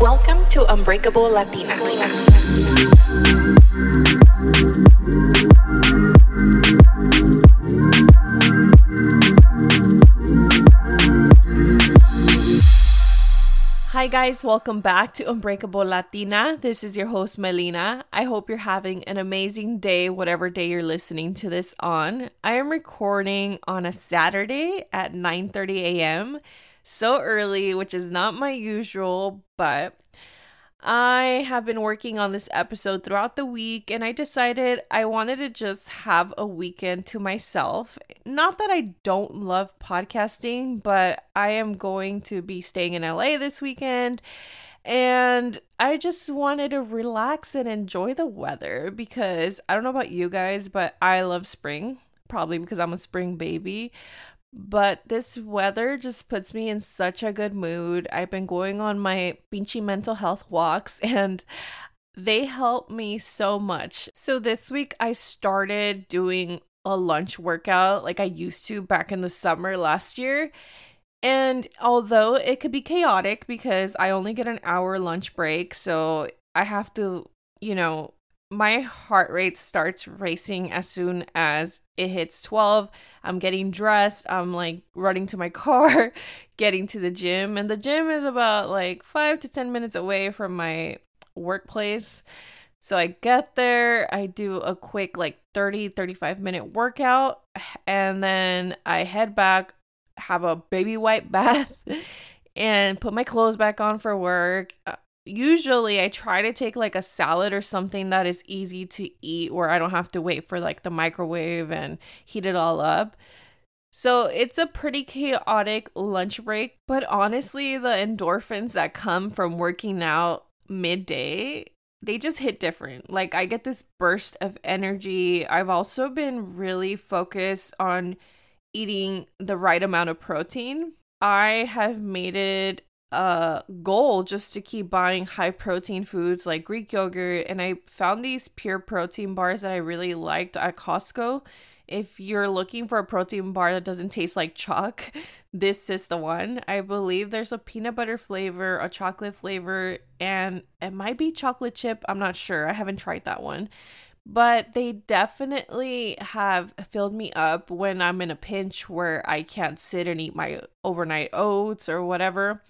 Welcome to Unbreakable Latina. Hi, guys, welcome back to Unbreakable Latina. This is your host, Melina. I hope you're having an amazing day, whatever day you're listening to this on. I am recording on a Saturday at 9 30 a.m. So early, which is not my usual, but I have been working on this episode throughout the week and I decided I wanted to just have a weekend to myself. Not that I don't love podcasting, but I am going to be staying in LA this weekend and I just wanted to relax and enjoy the weather because I don't know about you guys, but I love spring, probably because I'm a spring baby. But this weather just puts me in such a good mood. I've been going on my pinchy mental health walks and they help me so much. So this week I started doing a lunch workout like I used to back in the summer last year. And although it could be chaotic because I only get an hour lunch break, so I have to, you know, my heart rate starts racing as soon as it hits 12. I'm getting dressed. I'm like running to my car, getting to the gym. And the gym is about like five to 10 minutes away from my workplace. So I get there, I do a quick like 30, 35 minute workout, and then I head back, have a baby wipe bath, and put my clothes back on for work uh, usually I try to take like a salad or something that is easy to eat where I don't have to wait for like the microwave and heat it all up. So it's a pretty chaotic lunch break, but honestly, the endorphins that come from working out midday, they just hit different. Like I get this burst of energy. I've also been really focused on eating the right amount of protein. I have made it a goal just to keep buying high protein foods like Greek yogurt. And I found these pure protein bars that I really liked at Costco. If you're looking for a protein bar that doesn't taste like chalk, this is the one. I believe there's a peanut butter flavor, a chocolate flavor, and it might be chocolate chip. I'm not sure. I haven't tried that one but they definitely have filled me up when I'm in a pinch where I can't sit and eat my overnight oats or whatever.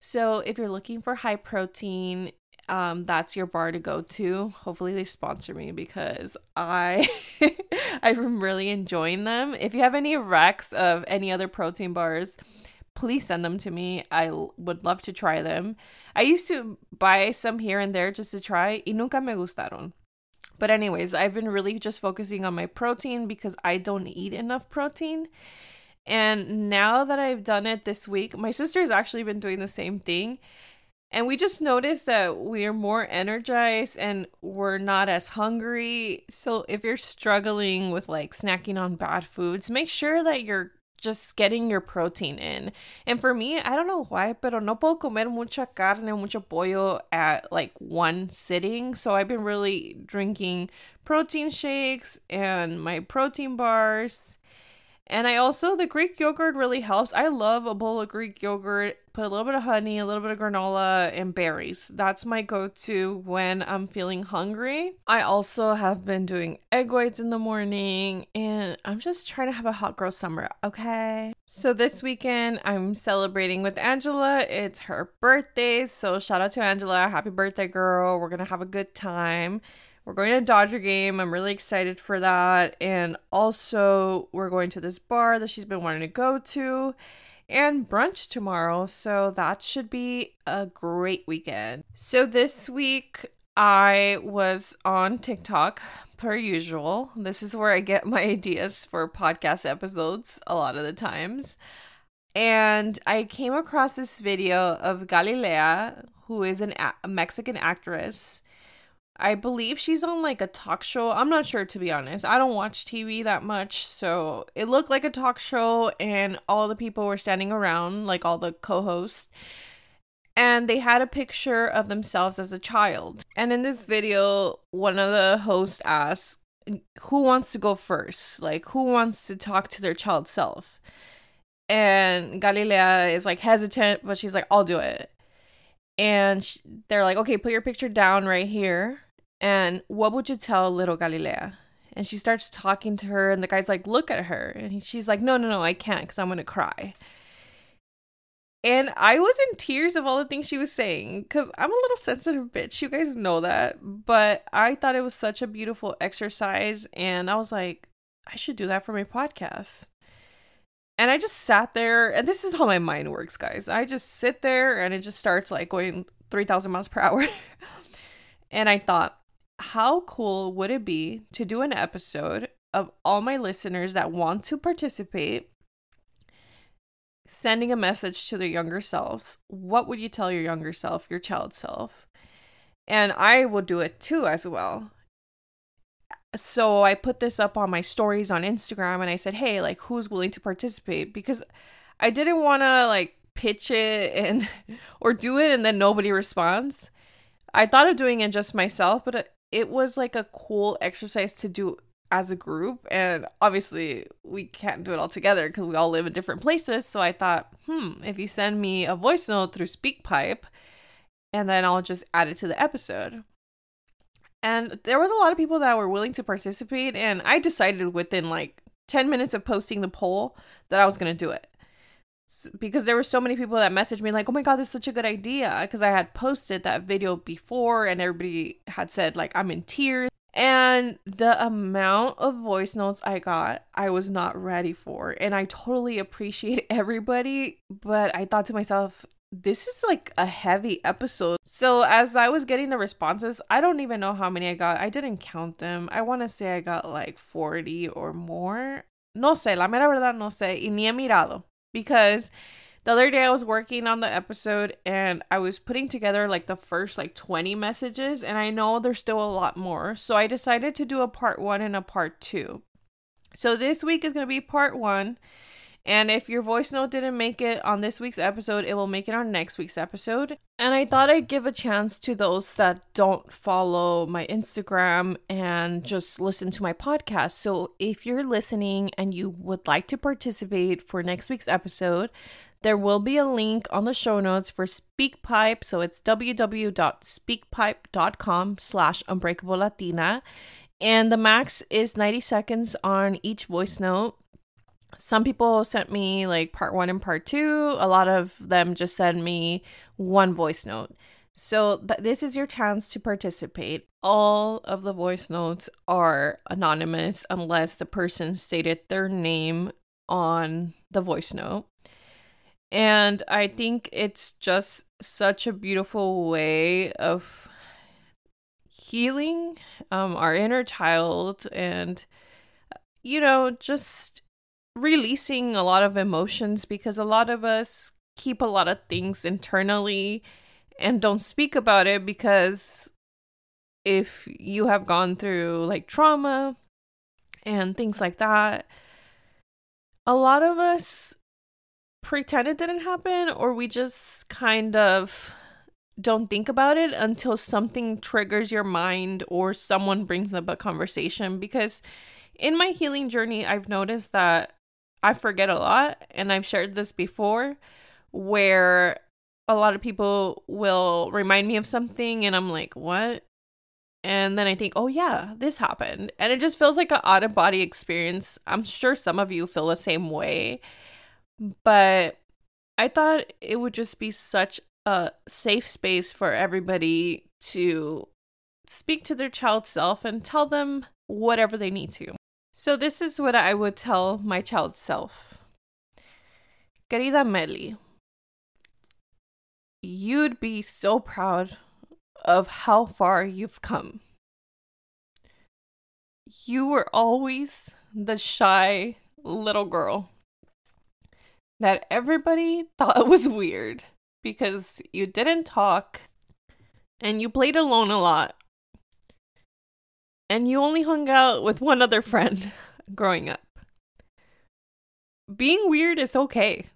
So if you're looking for high protein, um, that's your bar to go to. Hopefully they sponsor me because I I'm really enjoying them. If you have any recs of any other protein bars, please send them to me. I would love to try them. I used to buy some here and there just to try y nunca me gustaron. But anyways, I've been really just focusing on my protein because I don't eat enough protein. And now that I've done it this week, my sister has actually been doing the same thing. And we just noticed that we're more energized and we're not as hungry. So if you're struggling with like snacking on bad foods, make sure that you're just getting your protein in. And for me, I don't know why, pero no puedo comer mucha carne, mucho pollo at like one sitting. So I've been really drinking protein shakes and my protein bars and I also, the Greek yogurt really helps. I love a bowl of Greek yogurt, put a little bit of honey, a little bit of granola, and berries. That's my go to when I'm feeling hungry. I also have been doing egg whites in the morning, and I'm just trying to have a hot girl summer, okay? So this weekend, I'm celebrating with Angela. It's her birthday, so shout out to Angela. Happy birthday, girl. We're gonna have a good time. We're going to a Dodger game. I'm really excited for that. And also, we're going to this bar that she's been wanting to go to and brunch tomorrow. So that should be a great weekend. So this week, I was on TikTok per usual. This is where I get my ideas for podcast episodes a lot of the times. And I came across this video of Galilea, who is an a Mexican actress I believe she's on like a talk show. I'm not sure to be honest. I don't watch TV that much, so it looked like a talk show and all the people were standing around, like all the co-hosts. And they had a picture of themselves as a child. And in this video, one of the hosts asks, "Who wants to go first? Like who wants to talk to their child self?" And Galilea is like hesitant, but she's like, "I'll do it." And they're like, okay, put your picture down right here. And what would you tell little Galilea? And she starts talking to her, and the guy's like, look at her. And she's like, no, no, no, I can't because I'm going to cry. And I was in tears of all the things she was saying because I'm a little sensitive bitch. You guys know that. But I thought it was such a beautiful exercise. And I was like, I should do that for my podcast. And I just sat there. And this is how my mind works, guys. I just sit there and it just starts like going 3,000 miles per hour. and I thought, how cool would it be to do an episode of all my listeners that want to participate sending a message to their younger selves, what would you tell your younger self, your child self? And I will do it too as well. So I put this up on my stories on Instagram and I said, "Hey, like who's willing to participate?" because I didn't want to like pitch it and or do it and then nobody responds. I thought of doing it just myself, but uh, it was like a cool exercise to do as a group and obviously we can't do it all together because we all live in different places so i thought hmm if you send me a voice note through speakpipe and then i'll just add it to the episode. And there was a lot of people that were willing to participate and i decided within like 10 minutes of posting the poll that i was going to do it because there were so many people that messaged me like oh my god this is such a good idea because i had posted that video before and everybody had said like i'm in tears and the amount of voice notes I got, I was not ready for. And I totally appreciate everybody, but I thought to myself, this is like a heavy episode. So as I was getting the responses, I don't even know how many I got. I didn't count them. I want to say I got like 40 or more. No sé, la mera verdad no sé. Y ni he mirado. Because the other day I was working on the episode and I was putting together like the first like 20 messages and I know there's still a lot more. So I decided to do a part 1 and a part 2. So this week is going to be part 1. And if your voice note didn't make it on this week's episode, it will make it on next week's episode. And I thought I'd give a chance to those that don't follow my Instagram and just listen to my podcast. So if you're listening and you would like to participate for next week's episode, there will be a link on the show notes for SpeakPipe. So it's www.speakpipe.com slash unbreakable Latina. And the max is 90 seconds on each voice note. Some people sent me like part one and part two. A lot of them just sent me one voice note. So th- this is your chance to participate. All of the voice notes are anonymous unless the person stated their name on the voice note. And I think it's just such a beautiful way of healing um, our inner child and, you know, just releasing a lot of emotions because a lot of us keep a lot of things internally and don't speak about it because if you have gone through like trauma and things like that, a lot of us pretend it didn't happen or we just kind of don't think about it until something triggers your mind or someone brings up a conversation because in my healing journey I've noticed that I forget a lot and I've shared this before where a lot of people will remind me of something and I'm like, "What?" And then I think, "Oh yeah, this happened." And it just feels like an out of body experience. I'm sure some of you feel the same way but I thought it would just be such a safe space for everybody to speak to their child self and tell them whatever they need to. So, this is what I would tell my child self Querida Meli, you'd be so proud of how far you've come. You were always the shy little girl that everybody thought was weird because you didn't talk and you played alone a lot. And you only hung out with one other friend growing up. Being weird is okay.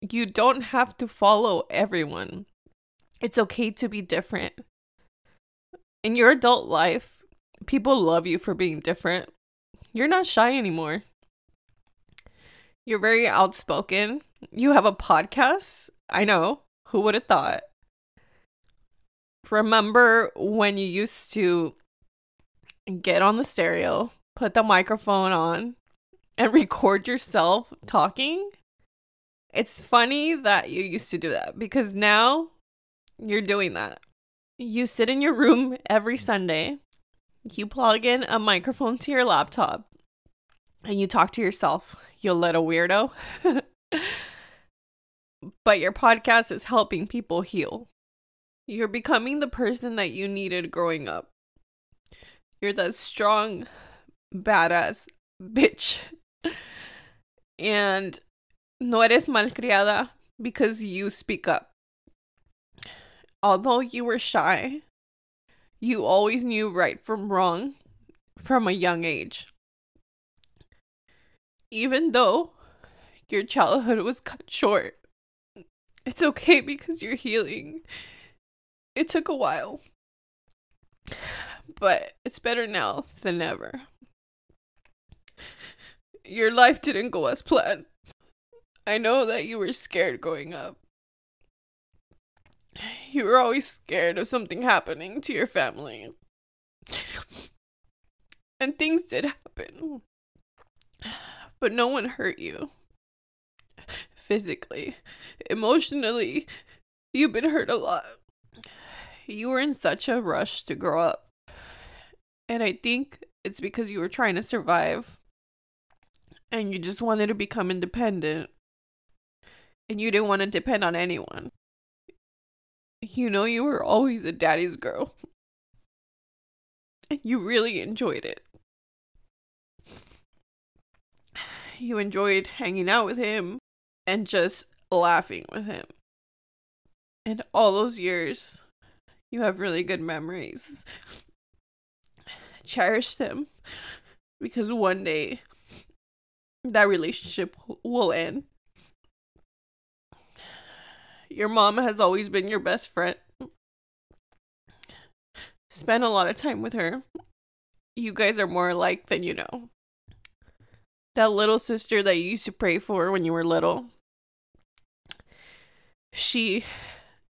You don't have to follow everyone. It's okay to be different. In your adult life, people love you for being different. You're not shy anymore. You're very outspoken. You have a podcast. I know. Who would have thought? Remember when you used to get on the stereo, put the microphone on, and record yourself talking? It's funny that you used to do that because now you're doing that. You sit in your room every Sunday, you plug in a microphone to your laptop, and you talk to yourself, you little weirdo. but your podcast is helping people heal. You're becoming the person that you needed growing up. You're that strong, badass bitch. and no eres malcriada because you speak up. Although you were shy, you always knew right from wrong from a young age. Even though your childhood was cut short, it's okay because you're healing. It took a while, but it's better now than ever. Your life didn't go as planned. I know that you were scared growing up. You were always scared of something happening to your family. And things did happen. But no one hurt you. Physically, emotionally, you've been hurt a lot. You were in such a rush to grow up. And I think it's because you were trying to survive and you just wanted to become independent and you didn't want to depend on anyone. You know, you were always a daddy's girl. And you really enjoyed it. You enjoyed hanging out with him and just laughing with him. And all those years, you have really good memories. Cherish them because one day that relationship will end your mom has always been your best friend. Spend a lot of time with her. You guys are more alike than you know. That little sister that you used to pray for when you were little. She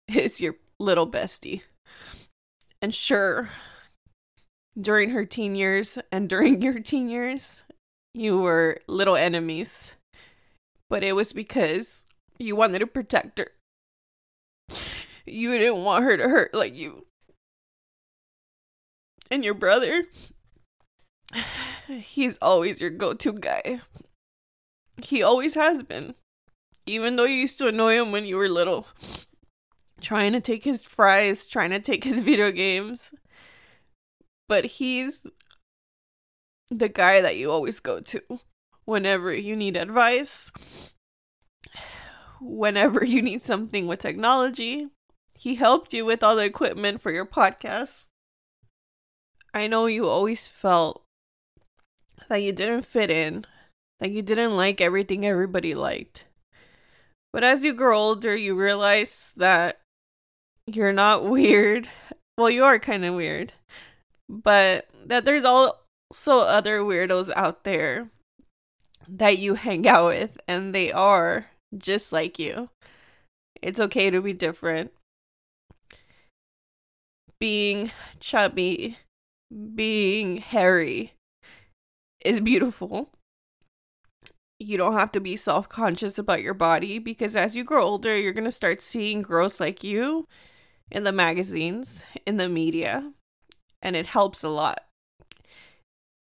is your little bestie. And sure, during her teen years and during your teen years, you were little enemies. But it was because you wanted to protect her you didn't want her to hurt like you. And your brother, he's always your go to guy. He always has been. Even though you used to annoy him when you were little. Trying to take his fries, trying to take his video games. But he's the guy that you always go to whenever you need advice, whenever you need something with technology, he helped you with all the equipment for your podcast. I know you always felt that you didn't fit in, that you didn't like everything everybody liked. But as you grow older, you realize that you're not weird. Well, you are kind of weird, but that there's also other weirdos out there that you hang out with, and they are just like you. It's okay to be different being chubby, being hairy is beautiful. You don't have to be self conscious about your body because as you grow older, you're going to start seeing girls like you in the magazines, in the media, and it helps a lot.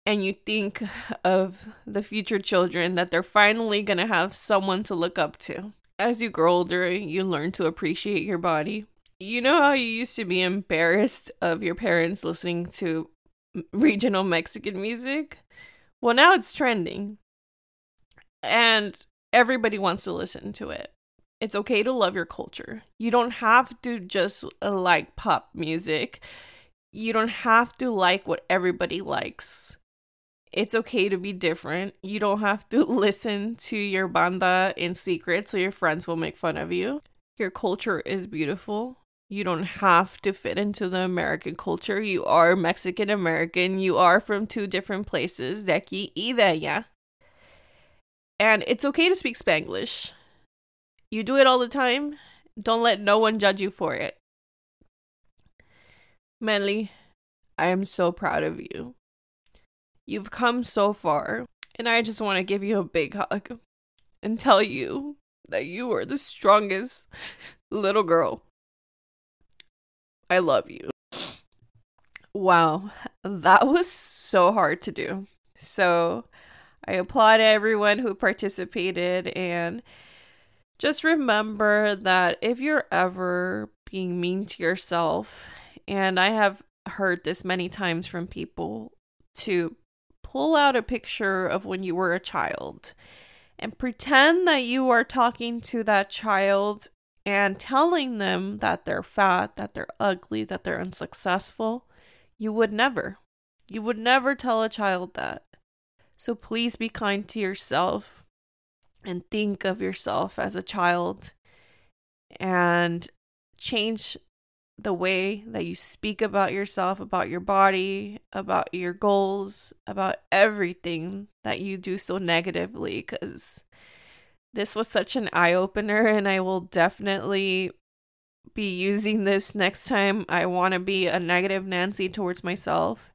And you think of the future children that they're finally going to have someone to look up to. As you grow older, you learn to appreciate your body you know how you used to be embarrassed of your parents listening to regional Mexican music? Well, now it's trending. And everybody wants to listen to it. It's okay to love your culture. You don't have to just uh, like pop music. You don't have to like what everybody likes. It's okay to be different. You don't have to listen to your banda in secret so your friends will make fun of you. Your culture is beautiful. You don't have to fit into the American culture. You are Mexican American. You are from two different places. De aquí y de allá. And it's okay to speak Spanglish. You do it all the time. Don't let no one judge you for it. Melly, I am so proud of you. You've come so far, and I just want to give you a big hug and tell you that you are the strongest little girl. I love you. Wow, that was so hard to do. So, I applaud everyone who participated and just remember that if you're ever being mean to yourself, and I have heard this many times from people, to pull out a picture of when you were a child and pretend that you are talking to that child and telling them that they're fat, that they're ugly, that they're unsuccessful. You would never. You would never tell a child that. So please be kind to yourself and think of yourself as a child and change the way that you speak about yourself, about your body, about your goals, about everything that you do so negatively because this was such an eye opener, and I will definitely be using this next time I want to be a negative Nancy towards myself.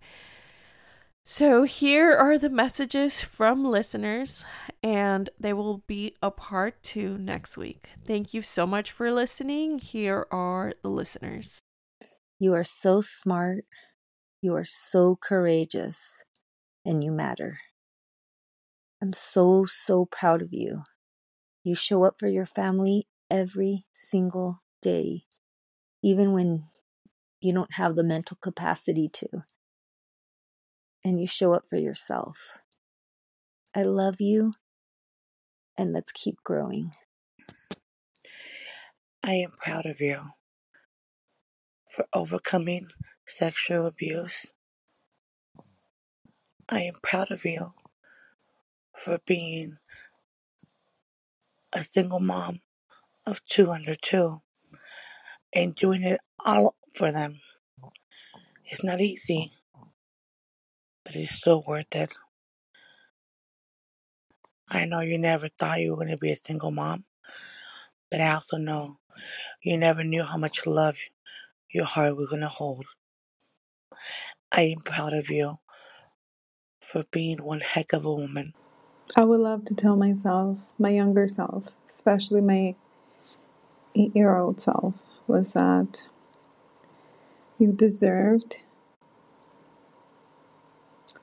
So, here are the messages from listeners, and they will be a part two next week. Thank you so much for listening. Here are the listeners. You are so smart, you are so courageous, and you matter. I'm so, so proud of you. You show up for your family every single day, even when you don't have the mental capacity to and you show up for yourself. I love you, and let's keep growing. I am proud of you for overcoming sexual abuse. I am proud of you for being a single mom of two under two and doing it all for them. It's not easy but it's still worth it. I know you never thought you were going to be a single mom, but I also know you never knew how much love your heart was going to hold. I am proud of you for being one heck of a woman. I would love to tell myself, my younger self, especially my eight year old self, was that you deserved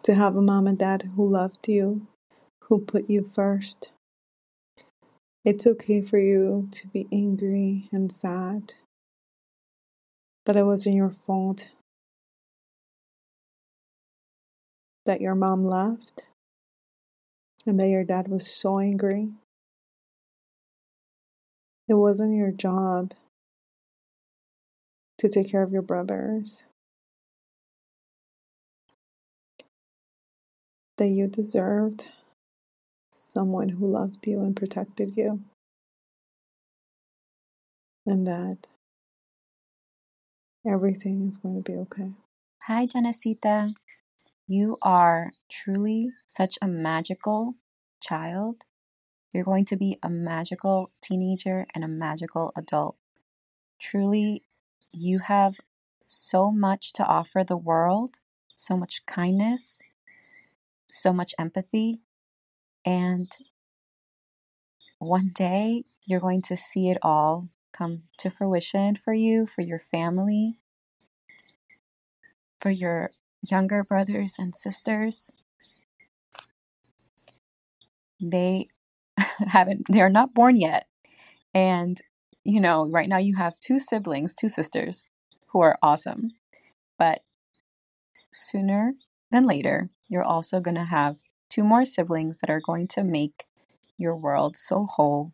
to have a mom and dad who loved you, who put you first. It's okay for you to be angry and sad, but it wasn't your fault that your mom left and that your dad was so angry. It wasn't your job to take care of your brothers. That you deserved someone who loved you and protected you. And that everything is going to be okay. Hi, Janacita. You are truly such a magical child. You're going to be a magical teenager and a magical adult. Truly, you have so much to offer the world, so much kindness, so much empathy, and one day you're going to see it all come to fruition for you, for your family, for your younger brothers and sisters. They haven't, they're not born yet. And, you know, right now you have two siblings, two sisters who are awesome. But sooner than later, you're also going to have two more siblings that are going to make your world so whole.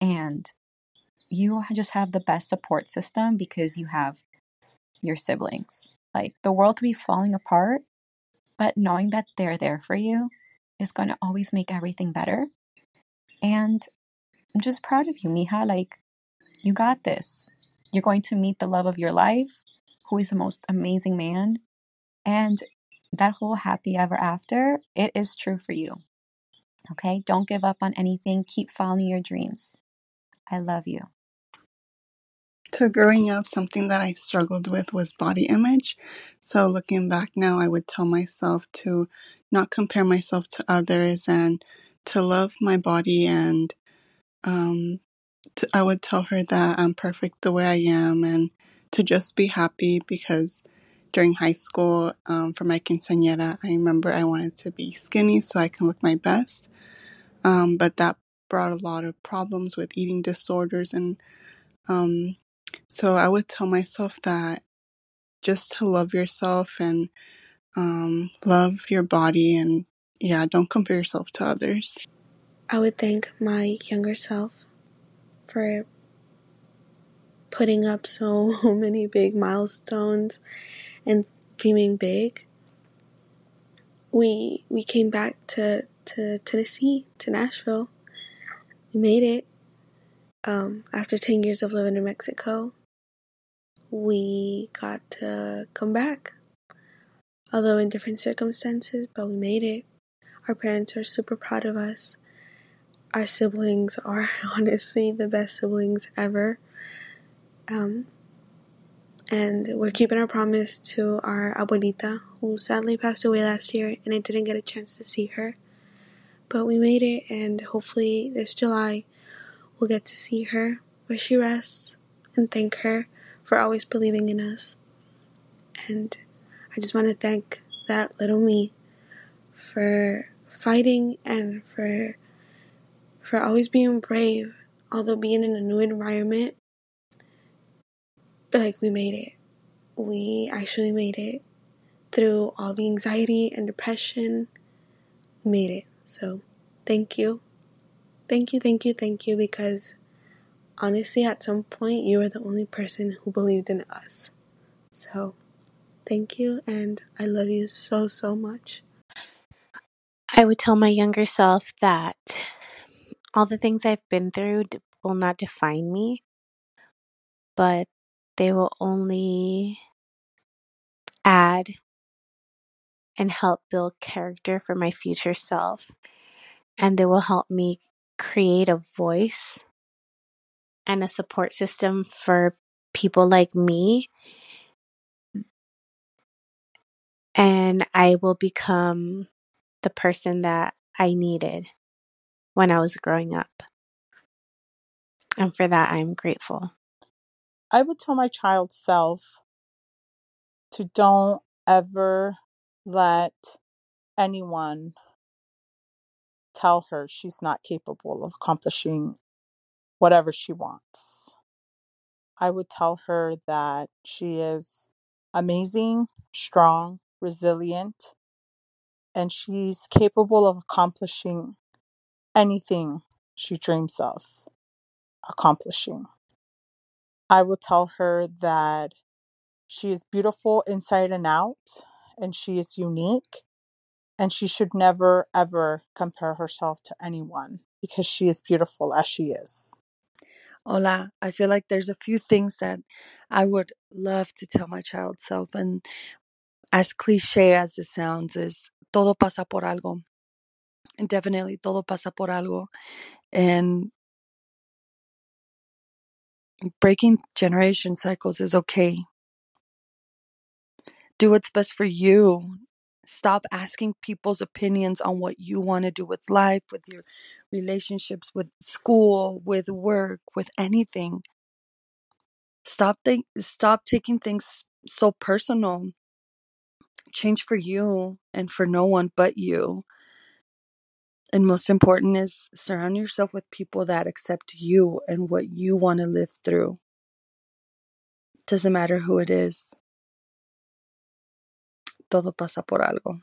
And you just have the best support system because you have your siblings. Like the world could be falling apart, but knowing that they're there for you is going to always make everything better. And I'm just proud of you, Mija. Like, you got this. You're going to meet the love of your life, who is the most amazing man. And that whole happy ever after, it is true for you. Okay? Don't give up on anything. Keep following your dreams. I love you. So, growing up, something that I struggled with was body image. So, looking back now, I would tell myself to not compare myself to others and to love my body. And um, to, I would tell her that I'm perfect the way I am and to just be happy because during high school, um, for my quinceañera, I remember I wanted to be skinny so I can look my best. Um, but that brought a lot of problems with eating disorders and um, so I would tell myself that just to love yourself and um, love your body and yeah, don't compare yourself to others. I would thank my younger self for putting up so many big milestones and dreaming big. We we came back to, to Tennessee, to Nashville. We made it. Um, after 10 years of living in Mexico, we got to come back. Although in different circumstances, but we made it. Our parents are super proud of us. Our siblings are honestly the best siblings ever. Um, and we're keeping our promise to our abuelita, who sadly passed away last year, and I didn't get a chance to see her. But we made it, and hopefully this July we'll get to see her where she rests and thank her for always believing in us. And I just want to thank that little me for fighting and for for always being brave, although being in a new environment. Like we made it. We actually made it through all the anxiety and depression. We made it. So thank you. Thank you, thank you, thank you, because honestly, at some point, you were the only person who believed in us. So, thank you, and I love you so, so much. I would tell my younger self that all the things I've been through d- will not define me, but they will only add and help build character for my future self. And they will help me create a voice and a support system for people like me. And I will become the person that I needed when I was growing up. And for that, I'm grateful. I would tell my child self to don't ever let anyone tell her she's not capable of accomplishing whatever she wants. I would tell her that she is amazing, strong, resilient, and she's capable of accomplishing anything she dreams of accomplishing. I would tell her that she is beautiful inside and out, and she is unique, and she should never ever compare herself to anyone because she is beautiful as she is. Hola, I feel like there's a few things that I would love to tell my child self, and as cliche as it sounds, is todo pasa por algo. And definitely todo pasa por algo. And breaking generation cycles is okay. Do what's best for you. Stop asking people's opinions on what you want to do with life, with your relationships, with school, with work, with anything. Stop think stop taking things so personal. Change for you and for no one but you. And most important is surround yourself with people that accept you and what you want to live through. Doesn't matter who it is. Todo pasa por algo.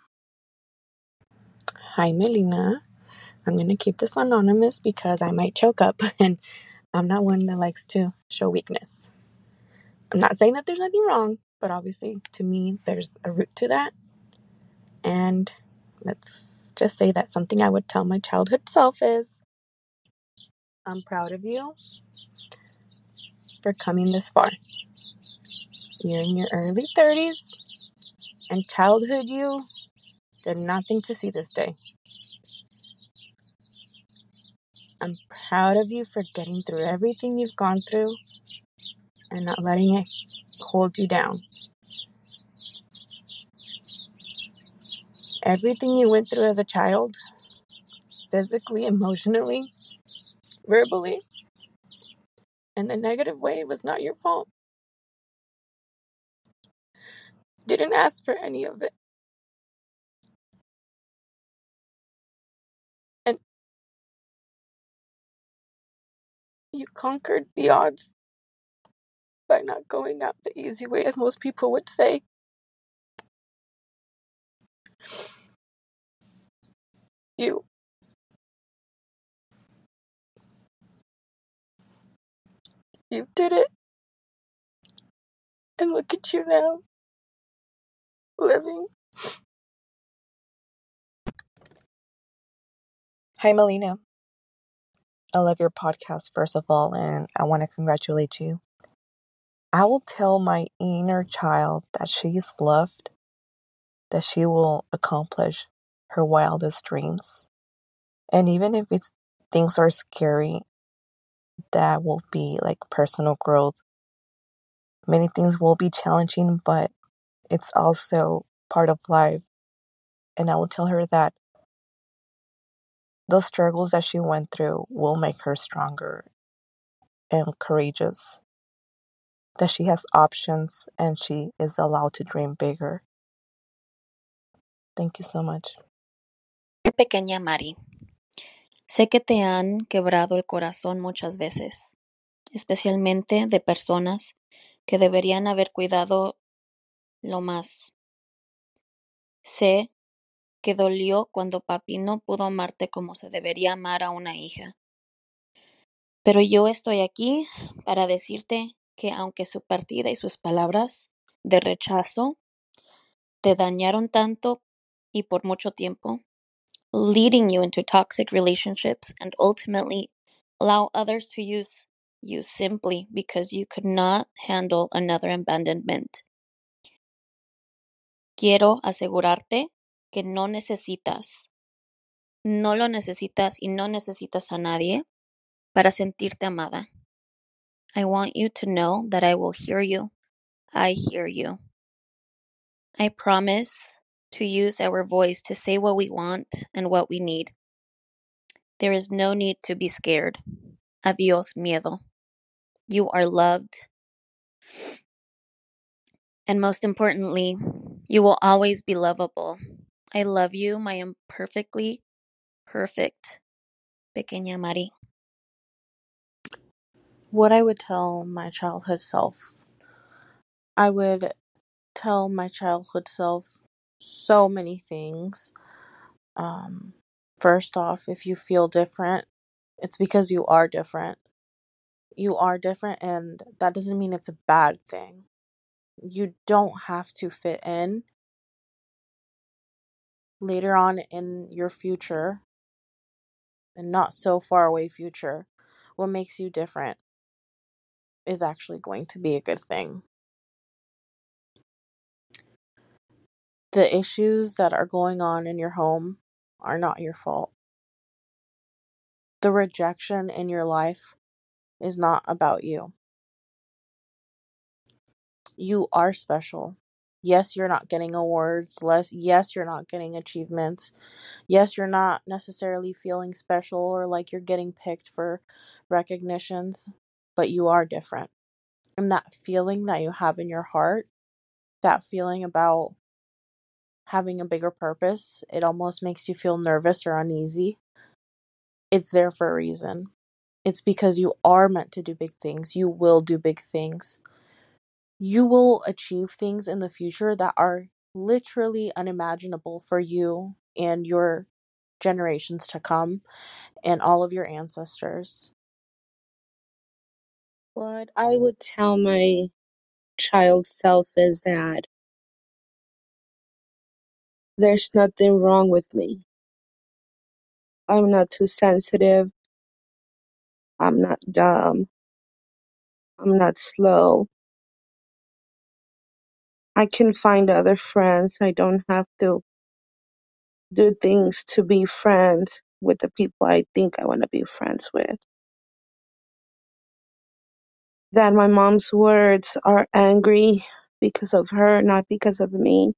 Hi, Melina. I'm going to keep this anonymous because I might choke up and I'm not one that likes to show weakness. I'm not saying that there's nothing wrong, but obviously to me, there's a root to that. And let's just say that something I would tell my childhood self is I'm proud of you for coming this far. You're in your early 30s, and childhood you did nothing to see this day. I'm proud of you for getting through everything you've gone through and not letting it hold you down. Everything you went through as a child, physically, emotionally, verbally, in the negative way, was not your fault. Didn't ask for any of it. And you conquered the odds by not going out the easy way, as most people would say. You you did it. And look at you now, living. Hi, Melina. I love your podcast, first of all, and I want to congratulate you. I will tell my inner child that she is loved, that she will accomplish her wildest dreams. And even if it's things are scary, that will be like personal growth. Many things will be challenging, but it's also part of life. And I will tell her that those struggles that she went through will make her stronger and courageous. That she has options and she is allowed to dream bigger. Thank you so much. Pequeña Mari, sé que te han quebrado el corazón muchas veces, especialmente de personas que deberían haber cuidado lo más. Sé que dolió cuando papi no pudo amarte como se debería amar a una hija. Pero yo estoy aquí para decirte que aunque su partida y sus palabras de rechazo te dañaron tanto y por mucho tiempo, leading you into toxic relationships and ultimately allow others to use you simply because you could not handle another abandonment. Quiero asegurarte que no necesitas, no lo necesitas y no necesitas a nadie para sentirte amada. I want you to know that I will hear you. I hear you. I promise to use our voice to say what we want and what we need. There is no need to be scared. Adios, miedo. You are loved. And most importantly, you will always be lovable. I love you, my imperfectly perfect pequeña Mari. What I would tell my childhood self, I would tell my childhood self so many things. Um, first off, if you feel different, it's because you are different. You are different, and that doesn't mean it's a bad thing. You don't have to fit in later on in your future and not so far away future. What makes you different is actually going to be a good thing. The issues that are going on in your home are not your fault. The rejection in your life is not about you. You are special. Yes, you're not getting awards. Less, yes, you're not getting achievements. Yes, you're not necessarily feeling special or like you're getting picked for recognitions, but you are different. And that feeling that you have in your heart, that feeling about having a bigger purpose, it almost makes you feel nervous or uneasy. It's there for a reason. It's because you are meant to do big things. You will do big things. You will achieve things in the future that are literally unimaginable for you and your generations to come and all of your ancestors. What I would tell my child self is that there's nothing wrong with me. I'm not too sensitive. I'm not dumb. I'm not slow. I can find other friends. I don't have to do things to be friends with the people I think I want to be friends with. that my mom's words are angry because of her, not because of me,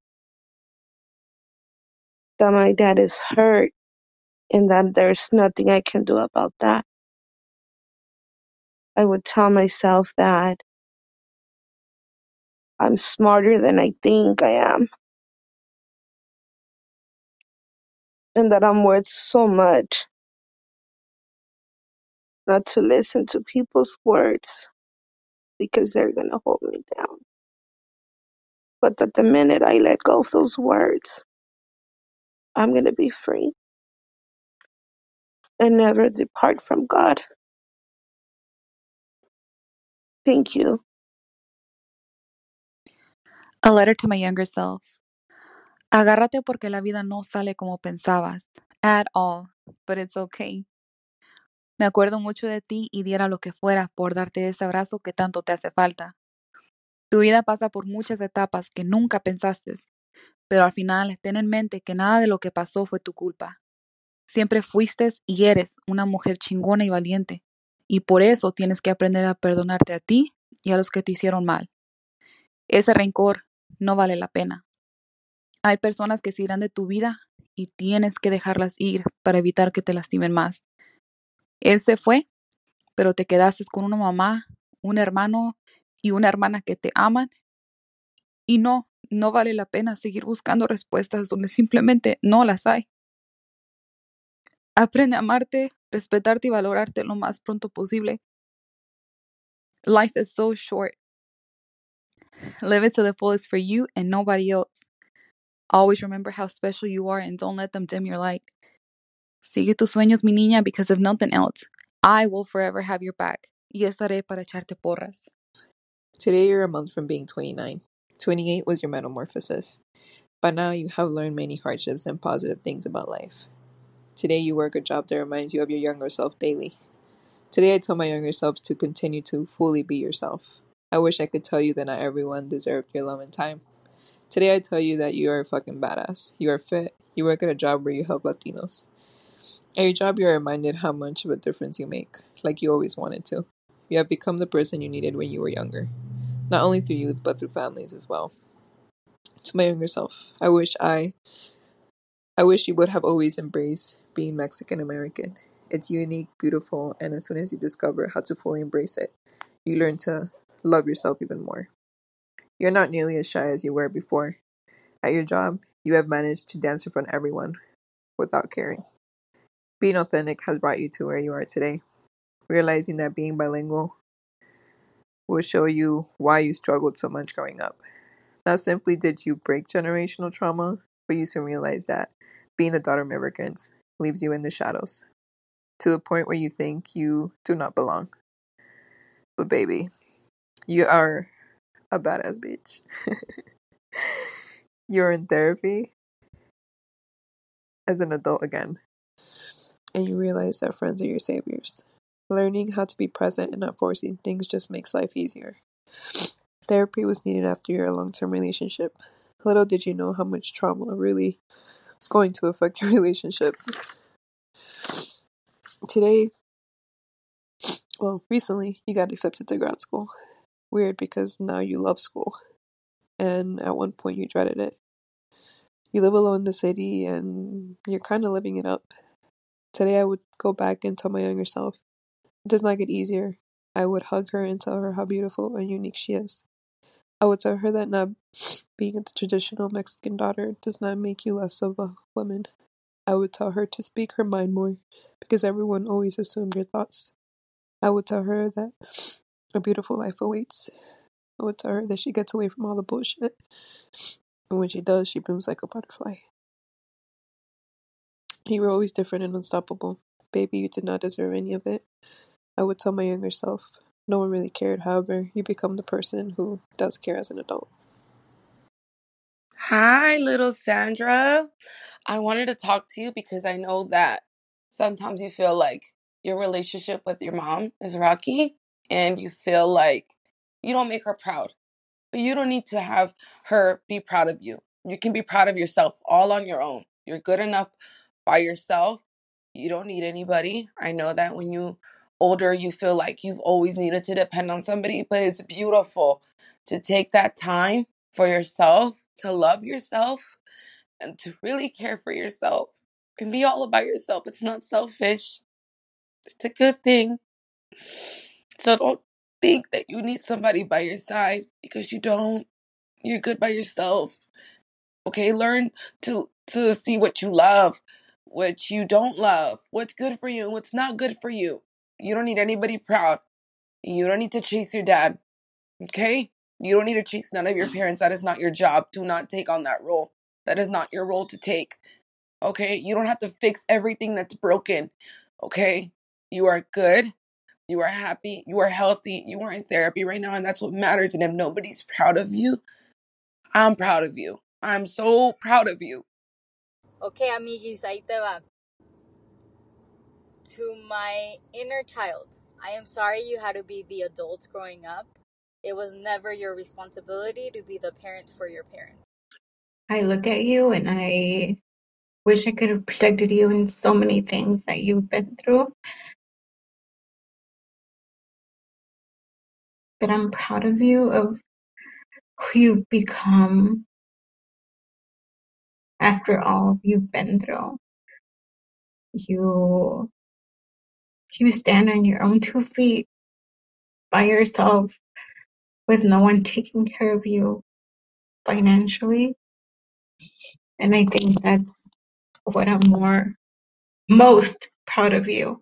that my dad is hurt and that there's nothing I can do about that. I would tell myself that I'm smarter than I think I am and that I'm worth so much not to listen to people's words because they're going to hold me down. But that the minute I let go of those words, I'm going to be free and never depart from God. Thank you. A letter to my younger self. Agárrate porque la vida no sale como pensabas. At all. But it's okay. Me acuerdo mucho de ti y diera lo que fuera por darte ese abrazo que tanto te hace falta. Tu vida pasa por muchas etapas que nunca pensaste, pero al final ten en mente que nada de lo que pasó fue tu culpa. Siempre fuiste y eres una mujer chingona y valiente, y por eso tienes que aprender a perdonarte a ti y a los que te hicieron mal. Ese rencor no vale la pena. Hay personas que se irán de tu vida y tienes que dejarlas ir para evitar que te lastimen más. Él se fue, pero te quedaste con una mamá, un hermano y una hermana que te aman. Y no, no vale la pena seguir buscando respuestas donde simplemente no las hay. Aprende a amarte, respetarte y valorarte lo más pronto posible. Life is so short. Live it to the fullest for you and nobody else. Always remember how special you are and don't let them dim your light. Sigue tus sueños, mi niña, because if nothing else, I will forever have your back. Y estaré para echarte porras. Today you're a month from being 29. 28 was your metamorphosis. By now you have learned many hardships and positive things about life. Today you work a job that reminds you of your younger self daily. Today I tell my younger self to continue to fully be yourself. I wish I could tell you that not everyone deserved your love and time. Today I tell you that you are a fucking badass. You are fit. You work at a job where you help Latinos. At your job, you are reminded how much of a difference you make, like you always wanted to. You have become the person you needed when you were younger, not only through youth, but through families as well. To my younger self, I wish I, I wish you would have always embraced being Mexican American. It's unique, beautiful, and as soon as you discover how to fully embrace it, you learn to love yourself even more. You're not nearly as shy as you were before. At your job, you have managed to dance in front of everyone without caring. Being authentic has brought you to where you are today. Realizing that being bilingual will show you why you struggled so much growing up. Not simply did you break generational trauma, but you soon realized that being the daughter of immigrants leaves you in the shadows to the point where you think you do not belong. But baby, you are a badass bitch. You're in therapy as an adult again, and you realize that friends are your saviors. Learning how to be present and not forcing things just makes life easier. Therapy was needed after your long term relationship. Little did you know how much trauma really was going to affect your relationship. Today, well, recently, you got accepted to grad school. Weird because now you love school. And at one point, you dreaded it. You live alone in the city and you're kind of living it up. Today, I would go back and tell my younger self does not get easier. I would hug her and tell her how beautiful and unique she is. I would tell her that not being a traditional Mexican daughter does not make you less of a woman. I would tell her to speak her mind more because everyone always assumed your thoughts. I would tell her that a beautiful life awaits. I would tell her that she gets away from all the bullshit. And when she does, she blooms like a butterfly. You were always different and unstoppable. Baby, you did not deserve any of it. I would tell my younger self. No one really cared, however, you become the person who does care as an adult. Hi, little Sandra. I wanted to talk to you because I know that sometimes you feel like your relationship with your mom is rocky and you feel like you don't make her proud. But you don't need to have her be proud of you. You can be proud of yourself all on your own. You're good enough by yourself. You don't need anybody. I know that when you older, you feel like you've always needed to depend on somebody, but it's beautiful to take that time for yourself, to love yourself, and to really care for yourself and be all about yourself. It's not selfish, it's a good thing. So don't think that you need somebody by your side because you don't. You're good by yourself. Okay, learn to to see what you love, what you don't love, what's good for you and what's not good for you. You don't need anybody proud. You don't need to chase your dad. Okay? You don't need to chase none of your parents. That is not your job. Do not take on that role. That is not your role to take. Okay? You don't have to fix everything that's broken. Okay? You are good. You are happy. You are healthy. You are in therapy right now, and that's what matters. And if nobody's proud of you, I'm proud of you. I'm so proud of you. Okay, amiguis, ahí te va. To my inner child, I am sorry you had to be the adult growing up. It was never your responsibility to be the parent for your parents. I look at you and I wish I could have protected you in so many things that you've been through. But I'm proud of you, of who you've become after all you've been through. You you stand on your own two feet by yourself with no one taking care of you financially. And I think that's what I'm more most proud of you.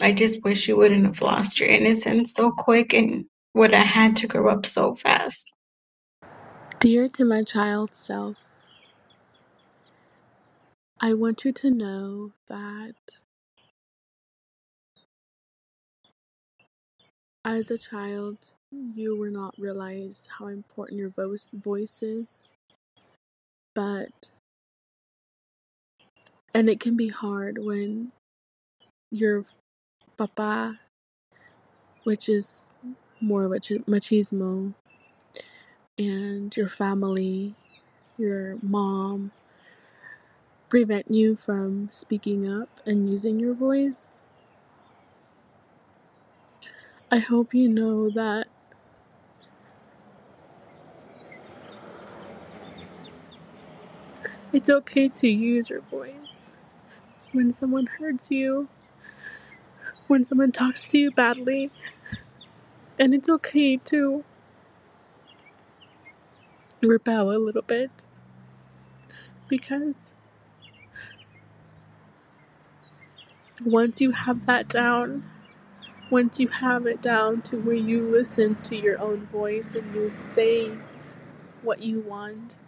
I just wish you wouldn't have lost your innocence so quick and would have had to grow up so fast. Dear to my child self, I want you to know that as a child, you will not realize how important your voice, voice is, but, and it can be hard when your papa, which is more machi- machismo, and your family, your mom, prevent you from speaking up and using your voice. I hope you know that it's okay to use your voice when someone hurts you, when someone talks to you badly, and it's okay to rebel a little bit because once you have that down, once you have it down to where you listen to your own voice and you say what you want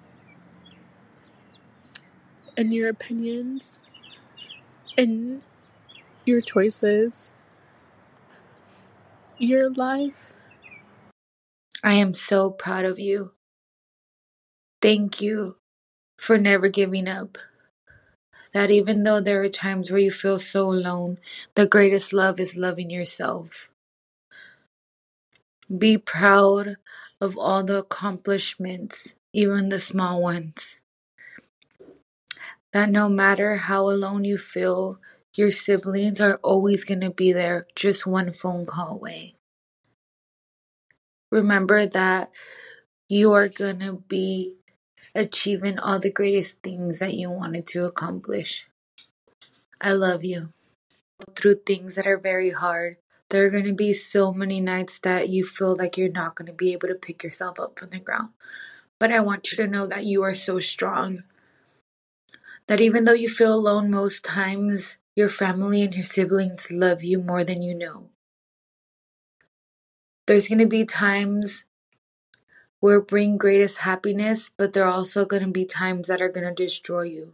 and your opinions and your choices, your life. I am so proud of you. Thank you for never giving up. That even though there are times where you feel so alone, the greatest love is loving yourself. Be proud of all the accomplishments, even the small ones. That no matter how alone you feel, your siblings are always going to be there, just one phone call away. Remember that you are going to be achieving all the greatest things that you wanted to accomplish. I love you. Through things that are very hard, there are going to be so many nights that you feel like you're not going to be able to pick yourself up from the ground. But I want you to know that you are so strong. That even though you feel alone most times, your family and your siblings love you more than you know. There's going to be times where bring greatest happiness, but there are also going to be times that are going to destroy you.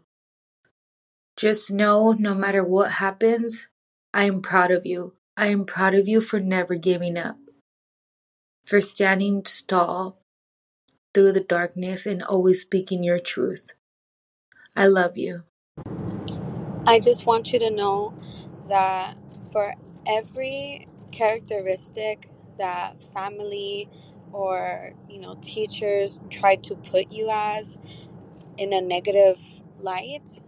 Just know no matter what happens, I am proud of you. I am proud of you for never giving up, for standing tall through the darkness and always speaking your truth. I love you. I just want you to know that for every characteristic that family or you know teachers try to put you as in a negative light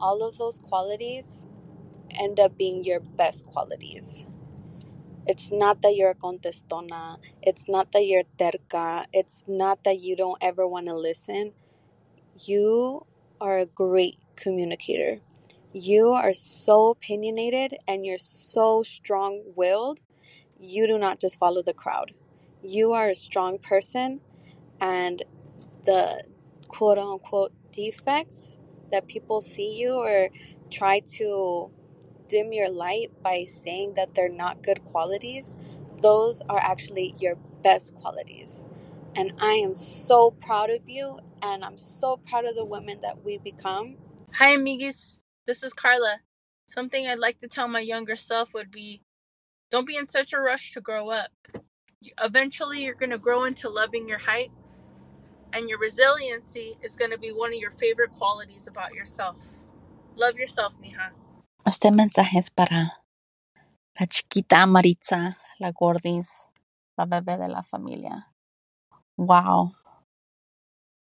all of those qualities end up being your best qualities. It's not that you're a contestona. It's not that you're terca. It's not that you don't ever want to listen. You are a great communicator. You are so opinionated and you're so strong willed. You do not just follow the crowd. You are a strong person, and the quote unquote defects that people see you or try to dim your light by saying that they're not good qualities, those are actually your best qualities. And I am so proud of you, and I'm so proud of the women that we become. Hi, amigos. This is Carla. Something I'd like to tell my younger self would be don't be in such a rush to grow up. Eventually, you're going to grow into loving your height, and your resiliency is going to be one of your favorite qualities about yourself. Love yourself, mija. Este mensaje es para la chiquita Maritza, la gordis, la bebé de la familia. Wow,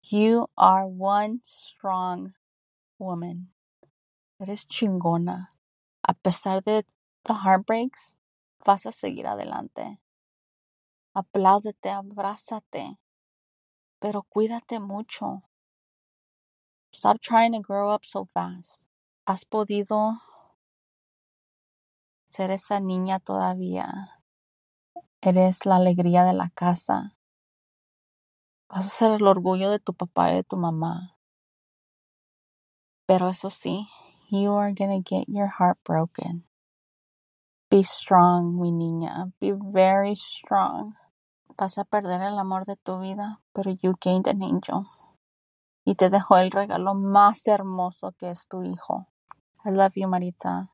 you are one strong woman. Eres chingona. A pesar de the heartbreaks, vas a seguir adelante. Apláudete, abrázate, pero cuídate mucho. Stop trying to grow up so fast. Has podido ser esa niña todavía. Eres la alegría de la casa. Vas a ser el orgullo de tu papá y de tu mamá. Pero eso sí, you are gonna get your heart broken. Be strong, mi niña. Be very strong. Vas a perder el amor de tu vida, pero you gained an angel. Y te dejó el regalo más hermoso que es tu hijo. I love you, Maritza.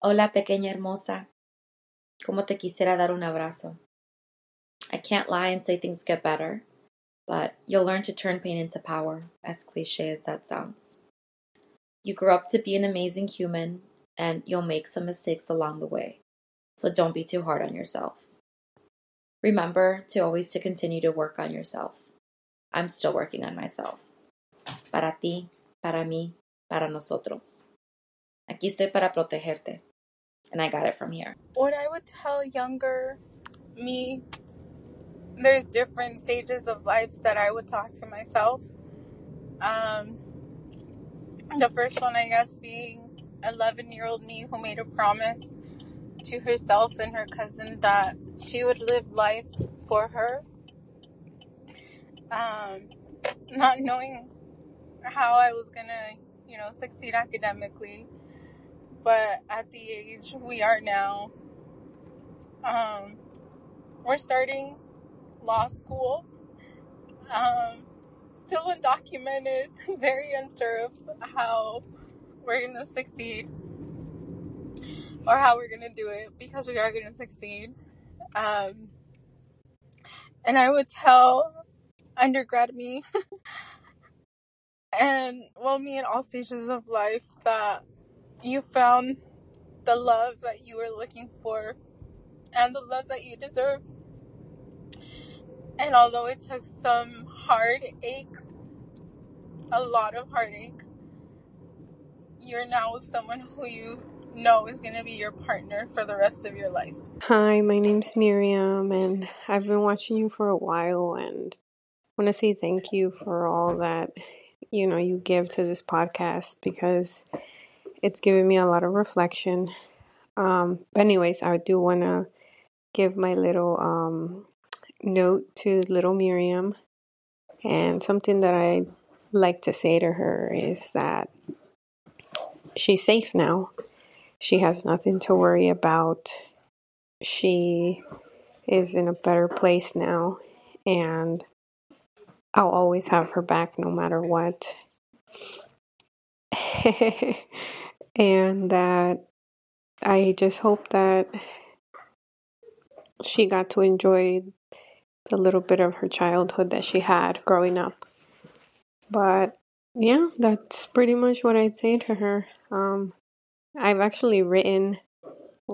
Hola, pequeña hermosa. Como te quisiera dar un abrazo. I can't lie and say things get better, but you'll learn to turn pain into power, as cliche as that sounds. You grew up to be an amazing human, and you'll make some mistakes along the way. So don't be too hard on yourself. Remember to always to continue to work on yourself. I'm still working on myself. Para ti, para mí, para nosotros. Aquí estoy para protegerte. And I got it from here. What I would tell younger me, there's different stages of life that I would talk to myself. Um, the first one, I guess, being 11 year old me who made a promise to herself and her cousin that she would live life for her, um, not knowing how I was gonna, you know, succeed academically. But at the age we are now, um, we're starting law school. Um, still undocumented, very unsure of how we're gonna succeed or how we're gonna do it because we are gonna succeed. Um, and I would tell undergrad me and well me in all stages of life that you found the love that you were looking for and the love that you deserve. And although it took some heartache, a lot of heartache, you're now with someone who you know is going to be your partner for the rest of your life. Hi, my name's Miriam, and I've been watching you for a while, and want to say thank you for all that you know you give to this podcast because it's given me a lot of reflection. Um, but anyways, I do want to give my little um, note to little Miriam, and something that I like to say to her is that she's safe now. She has nothing to worry about. She is in a better place now, and I'll always have her back no matter what. and that I just hope that she got to enjoy the little bit of her childhood that she had growing up. But yeah, that's pretty much what I'd say to her. Um, I've actually written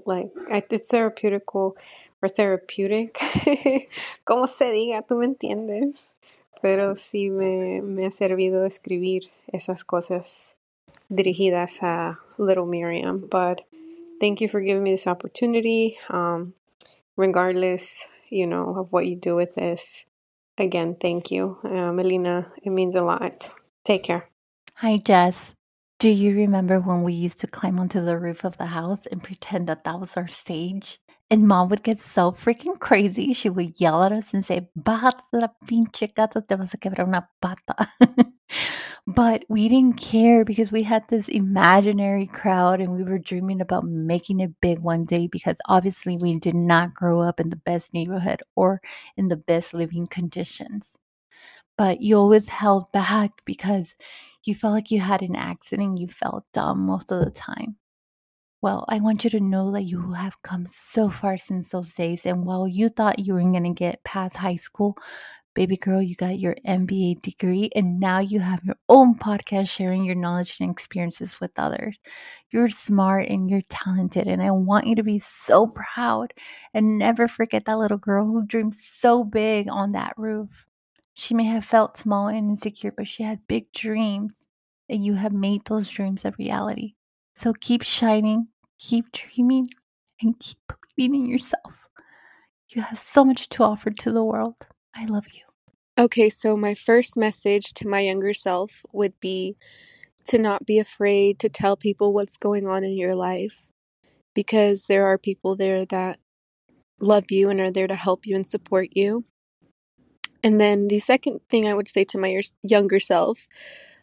like I- it's therapeutical or therapeutic, como se diga, tú me entiendes. Pero sí me, me ha servido escribir esas cosas dirigidas a little Miriam. But thank you for giving me this opportunity. Um, regardless, you know, of what you do with this. Again, thank you, uh, Melina. It means a lot. Take care. Hi, Jess. Do you remember when we used to climb onto the roof of the house and pretend that that was our stage? And mom would get so freaking crazy. She would yell at us and say, Bájate la pinche casa, te vas a quebrar una pata. but we didn't care because we had this imaginary crowd and we were dreaming about making it big one day because obviously we did not grow up in the best neighborhood or in the best living conditions but you always held back because you felt like you had an accident. You felt dumb most of the time. Well, I want you to know that you have come so far since those days. And while you thought you were going to get past high school, baby girl, you got your MBA degree, and now you have your own podcast sharing your knowledge and experiences with others. You're smart and you're talented, and I want you to be so proud and never forget that little girl who dreamed so big on that roof. She may have felt small and insecure, but she had big dreams, and you have made those dreams a reality. So keep shining, keep dreaming, and keep believing in yourself. You have so much to offer to the world. I love you. Okay, so my first message to my younger self would be to not be afraid to tell people what's going on in your life because there are people there that love you and are there to help you and support you. And then the second thing I would say to my younger self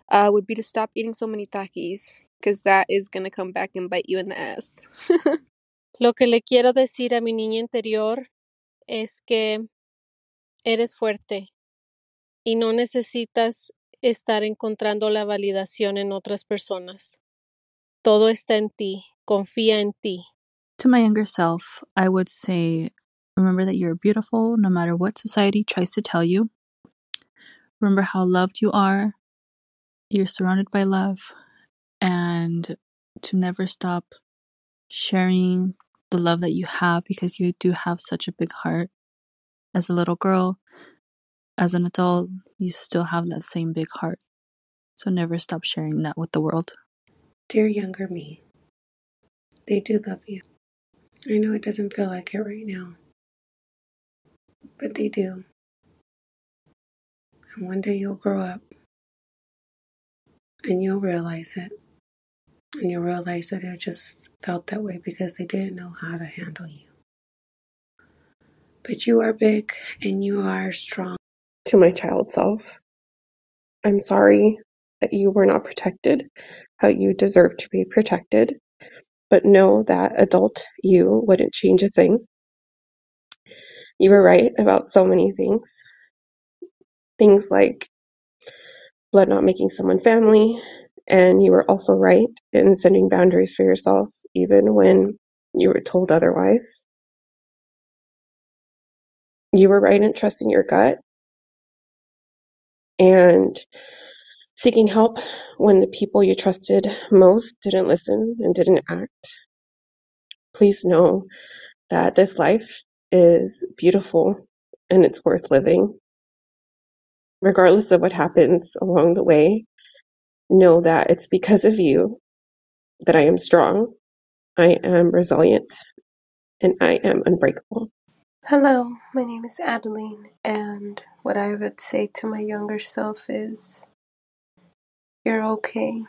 uh, would be to stop eating so many takis because that is going to come back and bite you in the ass. Lo que le quiero decir a mi niña interior es que eres fuerte y no necesitas estar encontrando la validación en otras personas. Todo está en ti. Confía en ti. To my younger self, I would say remember that you're beautiful no matter what society tries to tell you. Remember how loved you are. You're surrounded by love, and to never stop sharing the love that you have because you do have such a big heart. As a little girl, as an adult, you still have that same big heart. So never stop sharing that with the world. Dear younger me, they do love you. I know it doesn't feel like it right now, but they do. And one day you'll grow up and you'll realize it. And you'll realize that it just felt that way because they didn't know how to handle you. But you are big and you are strong. To my child self, I'm sorry that you were not protected how you deserve to be protected, but know that adult you wouldn't change a thing. You were right about so many things. Things like blood not making someone family, and you were also right in setting boundaries for yourself, even when you were told otherwise. You were right in trusting your gut and seeking help when the people you trusted most didn't listen and didn't act. Please know that this life is beautiful and it's worth living. Regardless of what happens along the way, know that it's because of you that I am strong, I am resilient, and I am unbreakable. Hello, my name is Adeline, and what I would say to my younger self is You're okay.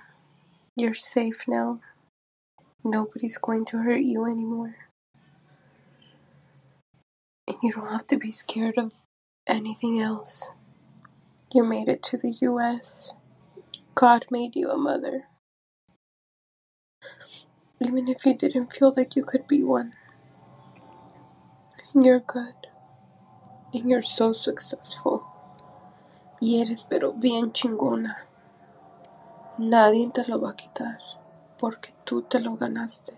You're safe now. Nobody's going to hurt you anymore. You don't have to be scared of anything else. You made it to the US. God made you a mother. Even if you didn't feel like you could be one. You're good. And you're so successful. Y eres pero bien chingona. Nadie te lo va a quitar. Porque tú te lo ganaste.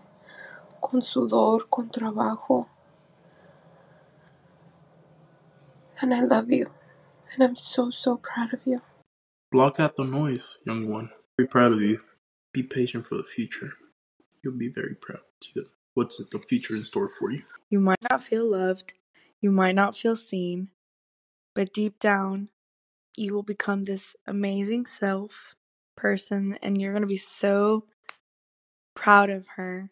Con sudor, con trabajo. And I love you. And I'm so, so proud of you. Block out the noise, young one. Very proud of you. Be patient for the future. You'll be very proud. See what's the future in store for you. You might not feel loved, you might not feel seen, but deep down, you will become this amazing self, person and you're going to be so proud of her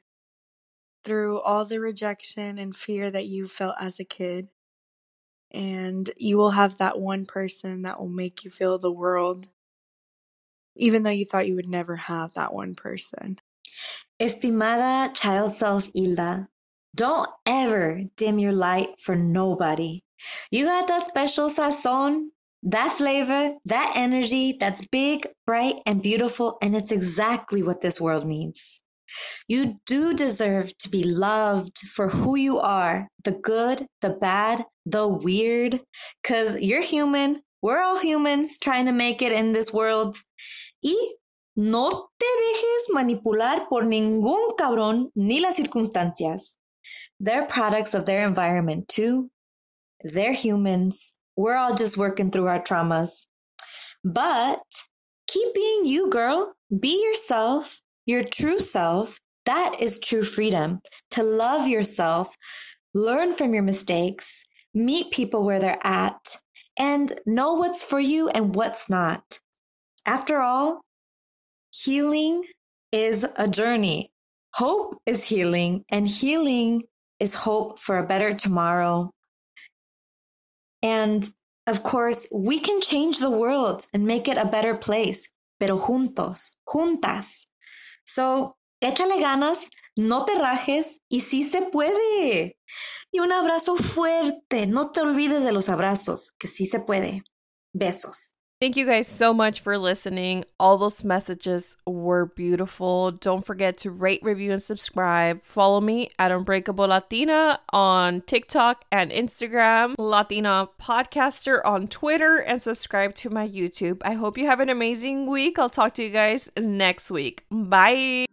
through all the rejection and fear that you felt as a kid. And you will have that one person that will make you feel the world, even though you thought you would never have that one person. Estimada child self Hilda, don't ever dim your light for nobody. You got that special sazon, that flavor, that energy that's big, bright, and beautiful, and it's exactly what this world needs. You do deserve to be loved for who you are the good, the bad, the weird, because you're human. We're all humans trying to make it in this world. Y no te dejes manipular por ningún cabrón ni las circunstancias. They're products of their environment too. They're humans. We're all just working through our traumas. But keep being you, girl. Be yourself, your true self. That is true freedom. To love yourself, learn from your mistakes, meet people where they're at, and know what's for you and what's not. After all, healing is a journey. Hope is healing, and healing is hope for a better tomorrow. And of course, we can change the world and make it a better place, pero juntos, juntas. So, échale ganas, no te rajes y sí se puede. Y un abrazo fuerte, no te olvides de los abrazos, que sí se puede. Besos. Thank you guys so much for listening. All those messages were beautiful. Don't forget to rate, review, and subscribe. Follow me at Unbreakable Latina on TikTok and Instagram, Latina Podcaster on Twitter, and subscribe to my YouTube. I hope you have an amazing week. I'll talk to you guys next week. Bye.